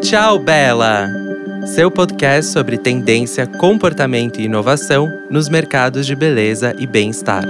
Tchau, Bela! Seu podcast sobre tendência, comportamento e inovação nos mercados de beleza e bem-estar.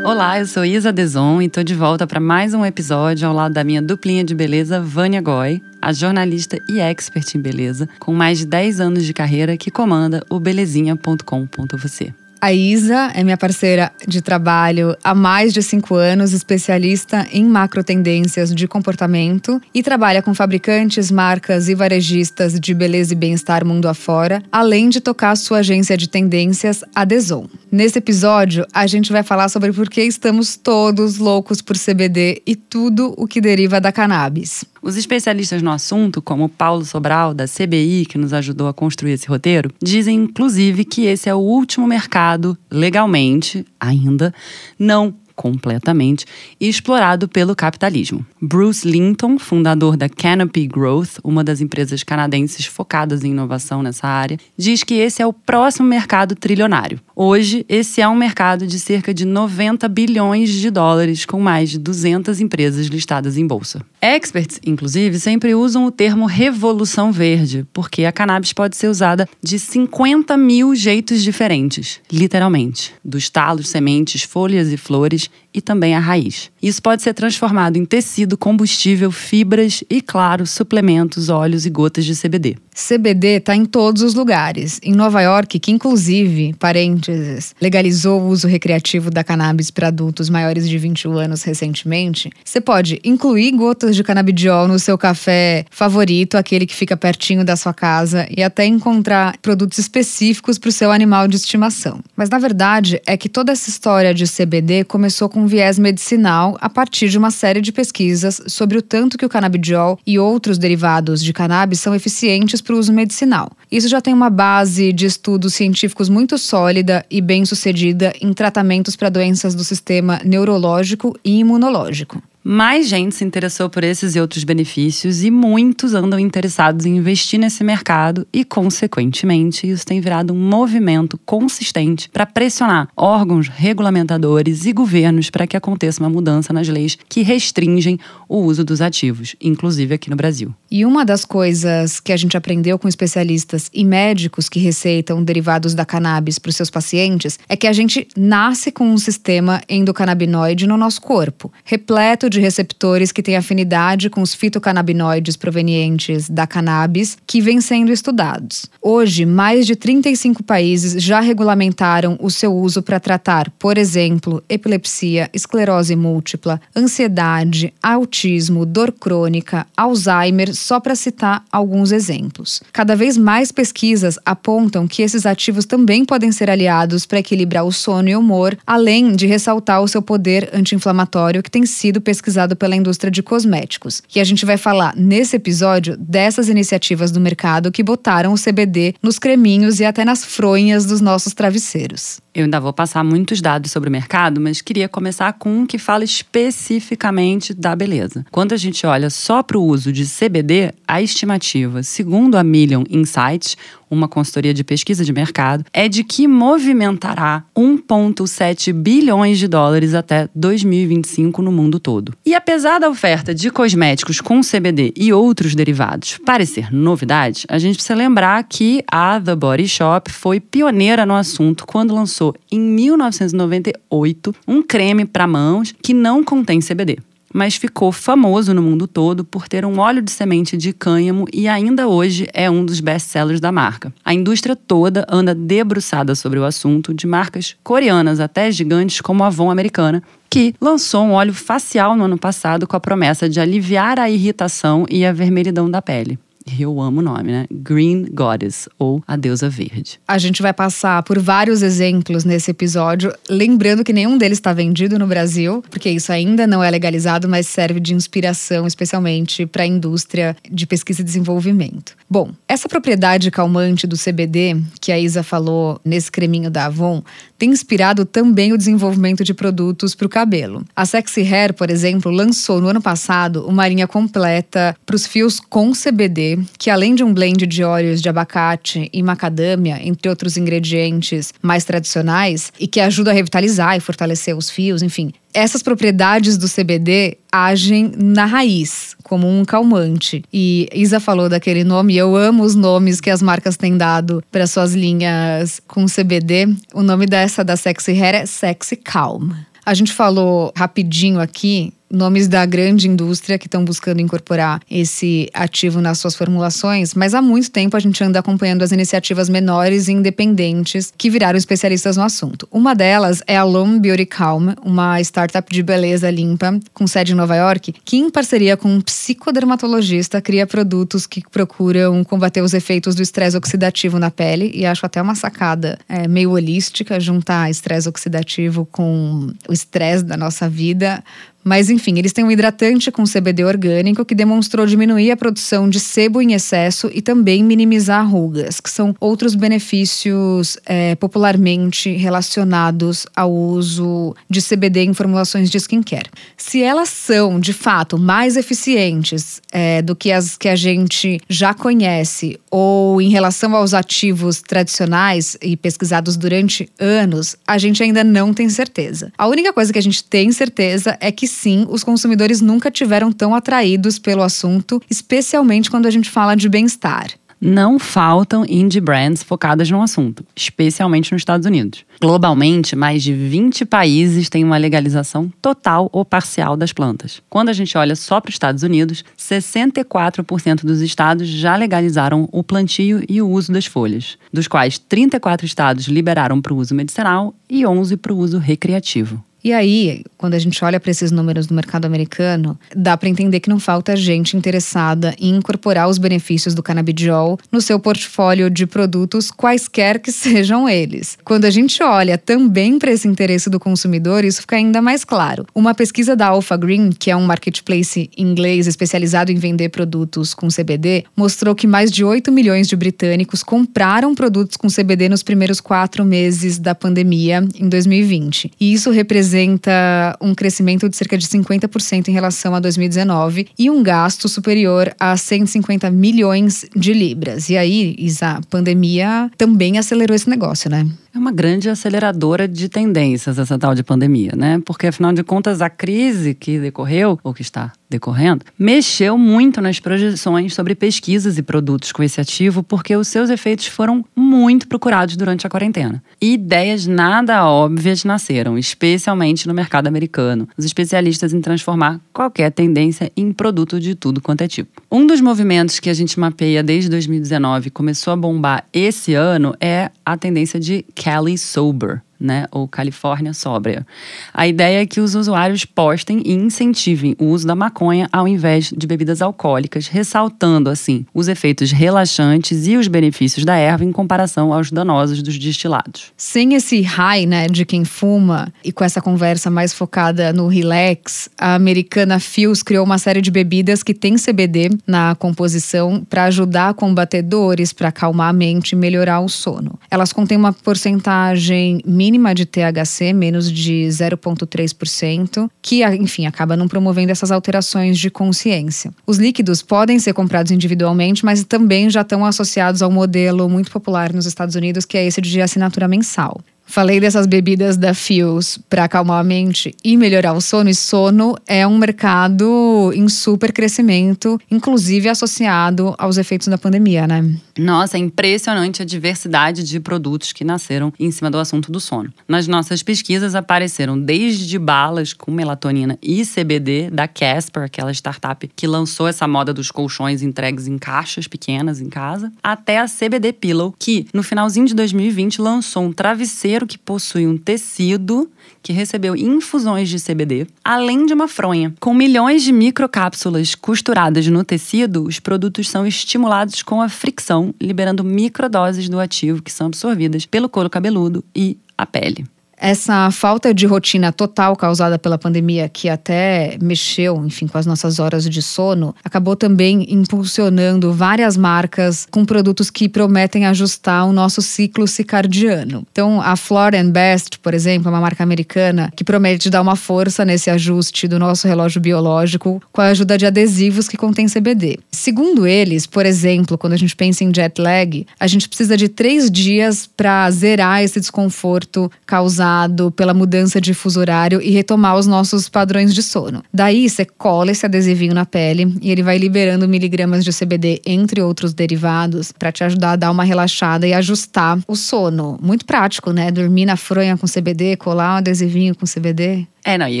Olá, eu sou Isa Deson e estou de volta para mais um episódio ao lado da minha duplinha de beleza, Vânia Goy, a jornalista e expert em beleza, com mais de 10 anos de carreira que comanda o belezinha.com.você. A Isa é minha parceira de trabalho há mais de cinco anos, especialista em macro tendências de comportamento e trabalha com fabricantes, marcas e varejistas de beleza e bem-estar mundo afora, além de tocar sua agência de tendências, a Deson. Nesse episódio, a gente vai falar sobre por que estamos todos loucos por CBD e tudo o que deriva da cannabis. Os especialistas no assunto, como Paulo Sobral, da CBI, que nos ajudou a construir esse roteiro, dizem inclusive que esse é o último mercado, legalmente, ainda, não completamente explorado pelo capitalismo. Bruce Linton, fundador da Canopy Growth, uma das empresas canadenses focadas em inovação nessa área, diz que esse é o próximo mercado trilionário. Hoje, esse é um mercado de cerca de 90 bilhões de dólares, com mais de 200 empresas listadas em bolsa. Experts, inclusive, sempre usam o termo revolução verde, porque a cannabis pode ser usada de 50 mil jeitos diferentes, literalmente, dos talos, sementes, folhas e flores e também a raiz. Isso pode ser transformado em tecido, combustível, fibras e, claro, suplementos, óleos e gotas de CBD. CBD está em todos os lugares. Em Nova York, que inclusive, parênteses, legalizou o uso recreativo da cannabis para adultos maiores de 21 anos recentemente, você pode incluir gotas de canabidiol no seu café favorito, aquele que fica pertinho da sua casa, e até encontrar produtos específicos para o seu animal de estimação. Mas na verdade é que toda essa história de CBD começou com um viés medicinal a partir de uma série de pesquisas sobre o tanto que o canabidiol e outros derivados de cannabis são eficientes para o uso medicinal. Isso já tem uma base de estudos científicos muito sólida e bem-sucedida em tratamentos para doenças do sistema neurológico e imunológico. Mais gente se interessou por esses e outros benefícios e muitos andam interessados em investir nesse mercado e, consequentemente, isso tem virado um movimento consistente para pressionar órgãos regulamentadores e governos para que aconteça uma mudança nas leis que restringem o uso dos ativos, inclusive aqui no Brasil. E uma das coisas que a gente aprendeu com especialistas e médicos que receitam derivados da cannabis para os seus pacientes é que a gente nasce com um sistema endocannabinoide no nosso corpo, repleto de de receptores que têm afinidade com os fitocannabinoides provenientes da cannabis que vêm sendo estudados. Hoje, mais de 35 países já regulamentaram o seu uso para tratar, por exemplo, epilepsia, esclerose múltipla, ansiedade, autismo, dor crônica, Alzheimer, só para citar alguns exemplos. Cada vez mais pesquisas apontam que esses ativos também podem ser aliados para equilibrar o sono e o humor, além de ressaltar o seu poder anti-inflamatório que tem sido pesquisado pesquisado pela indústria de cosméticos. E a gente vai falar nesse episódio dessas iniciativas do mercado que botaram o CBD nos creminhos e até nas fronhas dos nossos travesseiros. Eu ainda vou passar muitos dados sobre o mercado, mas queria começar com um que fala especificamente da beleza. Quando a gente olha só para o uso de CBD, a estimativa, segundo a Million Insights, uma consultoria de pesquisa de mercado, é de que movimentará 1,7 bilhões de dólares até 2025 no mundo todo. E apesar da oferta de cosméticos com CBD e outros derivados parecer novidade, a gente precisa lembrar que a The Body Shop foi pioneira no assunto quando lançou em 1998 um creme para mãos que não contém CBD mas ficou famoso no mundo todo por ter um óleo de semente de cânhamo e ainda hoje é um dos best-sellers da marca. A indústria toda anda debruçada sobre o assunto, de marcas coreanas até gigantes como a Avon americana, que lançou um óleo facial no ano passado com a promessa de aliviar a irritação e a vermelhidão da pele eu amo o nome, né? Green Goddess, ou a deusa verde. A gente vai passar por vários exemplos nesse episódio, lembrando que nenhum deles está vendido no Brasil, porque isso ainda não é legalizado, mas serve de inspiração, especialmente para a indústria de pesquisa e desenvolvimento. Bom, essa propriedade calmante do CBD, que a Isa falou nesse creminho da Avon, tem inspirado também o desenvolvimento de produtos para o cabelo. A Sexy Hair, por exemplo, lançou no ano passado uma linha completa para os fios com CBD Que além de um blend de óleos de abacate e macadâmia, entre outros ingredientes mais tradicionais, e que ajuda a revitalizar e fortalecer os fios, enfim, essas propriedades do CBD agem na raiz, como um calmante. E Isa falou daquele nome, eu amo os nomes que as marcas têm dado para suas linhas com CBD. O nome dessa da Sexy Hair é Sexy Calm. A gente falou rapidinho aqui nomes da grande indústria que estão buscando incorporar esse ativo nas suas formulações, mas há muito tempo a gente anda acompanhando as iniciativas menores e independentes que viraram especialistas no assunto. Uma delas é a Lone Beauty Calm, uma startup de beleza limpa com sede em Nova York, que em parceria com um psicodermatologista cria produtos que procuram combater os efeitos do estresse oxidativo na pele e acho até uma sacada é, meio holística juntar estresse oxidativo com o estresse da nossa vida mas enfim, eles têm um hidratante com CBD orgânico que demonstrou diminuir a produção de sebo em excesso e também minimizar rugas, que são outros benefícios é, popularmente relacionados ao uso de CBD em formulações de skincare. Se elas são, de fato, mais eficientes é, do que as que a gente já conhece ou em relação aos ativos tradicionais e pesquisados durante anos, a gente ainda não tem certeza. A única coisa que a gente tem certeza é que sim, os consumidores nunca tiveram tão atraídos pelo assunto, especialmente quando a gente fala de bem-estar não faltam indie brands focadas no assunto, especialmente nos Estados Unidos. Globalmente, mais de 20 países têm uma legalização total ou parcial das plantas. Quando a gente olha só para os Estados Unidos, 64% dos estados já legalizaram o plantio e o uso das folhas, dos quais 34 estados liberaram para o uso medicinal e 11 para o uso recreativo. E aí, quando a gente olha para esses números do mercado americano, dá para entender que não falta gente interessada em incorporar os benefícios do canabidiol no seu portfólio de produtos, quaisquer que sejam eles. Quando a gente olha também para esse interesse do consumidor, isso fica ainda mais claro. Uma pesquisa da Alpha Green, que é um marketplace inglês especializado em vender produtos com CBD, mostrou que mais de 8 milhões de britânicos compraram produtos com CBD nos primeiros quatro meses da pandemia em 2020. E isso representa representa um crescimento de cerca de 50% em relação a 2019 e um gasto superior a 150 milhões de libras. E aí, Isa, a pandemia também acelerou esse negócio, né? É uma grande aceleradora de tendências essa tal de pandemia, né? Porque afinal de contas a crise que decorreu ou que está decorrendo mexeu muito nas projeções sobre pesquisas e produtos com esse ativo, porque os seus efeitos foram muito procurados durante a quarentena. E ideias nada óbvias nasceram, especialmente no mercado americano. Os especialistas em transformar qualquer tendência em produto de tudo quanto é tipo. Um dos movimentos que a gente mapeia desde 2019 começou a bombar esse ano é a tendência de Cali Sober né, ou Califórnia sóbria. A ideia é que os usuários postem e incentivem o uso da maconha ao invés de bebidas alcoólicas, ressaltando assim os efeitos relaxantes e os benefícios da erva em comparação aos danosos dos destilados. Sem esse high, né, de quem fuma e com essa conversa mais focada no relax, a americana Fios criou uma série de bebidas que tem CBD na composição para ajudar a combater dores, para acalmar a mente e melhorar o sono. Elas contêm uma porcentagem mínima mínima de THC, menos de 0,3%, que, enfim, acaba não promovendo essas alterações de consciência. Os líquidos podem ser comprados individualmente, mas também já estão associados ao modelo muito popular nos Estados Unidos, que é esse de assinatura mensal. Falei dessas bebidas da Fios para acalmar a mente e melhorar o sono. E sono é um mercado em super crescimento, inclusive associado aos efeitos da pandemia, né? Nossa, é impressionante a diversidade de produtos que nasceram em cima do assunto do sono. Nas nossas pesquisas apareceram desde balas com melatonina e CBD da Casper, aquela startup que lançou essa moda dos colchões entregues em caixas pequenas em casa, até a CBD Pillow, que no finalzinho de 2020 lançou um travesseiro que possui um tecido que recebeu infusões de CBD, além de uma fronha. Com milhões de microcápsulas costuradas no tecido, os produtos são estimulados com a fricção, liberando microdoses do ativo que são absorvidas pelo couro cabeludo e a pele. Essa falta de rotina total causada pela pandemia, que até mexeu, enfim, com as nossas horas de sono, acabou também impulsionando várias marcas com produtos que prometem ajustar o nosso ciclo circadiano. Então, a Flor Best, por exemplo, é uma marca americana que promete dar uma força nesse ajuste do nosso relógio biológico com a ajuda de adesivos que contêm CBD. Segundo eles, por exemplo, quando a gente pensa em jet lag, a gente precisa de três dias para zerar esse desconforto causado pela mudança de fuso horário e retomar os nossos padrões de sono. Daí você cola esse adesivinho na pele e ele vai liberando miligramas de CBD, entre outros derivados, para te ajudar a dar uma relaxada e ajustar o sono. Muito prático, né? Dormir na fronha com CBD, colar um adesivinho com CBD. É, não, e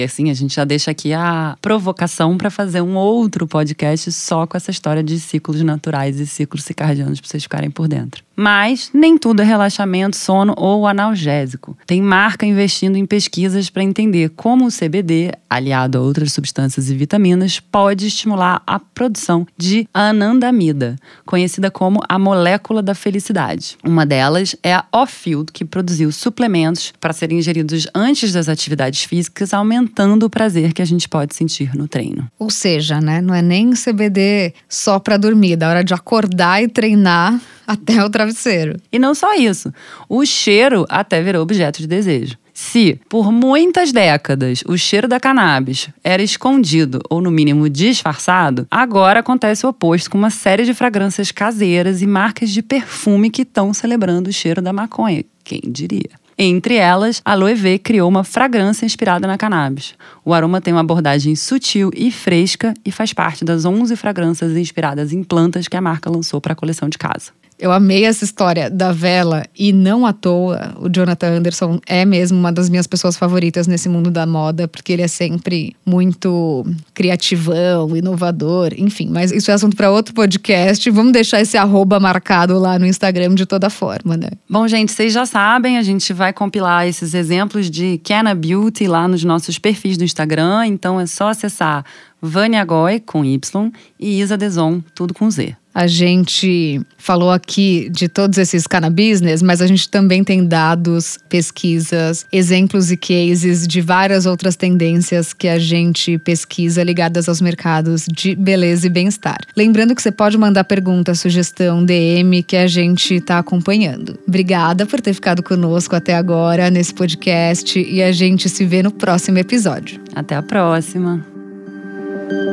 assim, a gente já deixa aqui a provocação para fazer um outro podcast só com essa história de ciclos naturais e ciclos circadianos para vocês ficarem por dentro. Mas nem tudo é relaxamento, sono ou analgésico. Tem marca investindo em pesquisas para entender como o CBD, aliado a outras substâncias e vitaminas, pode estimular a produção de anandamida, conhecida como a molécula da felicidade. Uma delas é a Off-Field, que produziu suplementos para serem ingeridos antes das atividades físicas aumentando o prazer que a gente pode sentir no treino. Ou seja, né, não é nem CBD só para dormir, da hora de acordar e treinar até o travesseiro. E não só isso, o cheiro até virou objeto de desejo. Se, por muitas décadas, o cheiro da cannabis era escondido ou, no mínimo, disfarçado, agora acontece o oposto com uma série de fragrâncias caseiras e marcas de perfume que estão celebrando o cheiro da maconha. Quem diria? Entre elas, a V criou uma fragrância inspirada na cannabis. O aroma tem uma abordagem sutil e fresca e faz parte das 11 fragrâncias inspiradas em plantas que a marca lançou para a coleção de casa. Eu amei essa história da vela e não à toa o Jonathan Anderson é mesmo uma das minhas pessoas favoritas nesse mundo da moda, porque ele é sempre muito criativão, inovador, enfim. Mas isso é assunto para outro podcast. Vamos deixar esse arroba marcado lá no Instagram de toda forma, né? Bom, gente, vocês já sabem, a gente vai compilar esses exemplos de Canna Beauty lá nos nossos perfis do Instagram, então é só acessar Vânia Goy, com Y, e Isa Deson, tudo com Z. A gente falou aqui de todos esses cannabis, mas a gente também tem dados, pesquisas, exemplos e cases de várias outras tendências que a gente pesquisa ligadas aos mercados de beleza e bem-estar. Lembrando que você pode mandar pergunta, sugestão, DM que a gente está acompanhando. Obrigada por ter ficado conosco até agora nesse podcast e a gente se vê no próximo episódio. Até a próxima.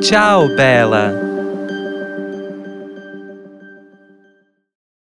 Tchau, Bela!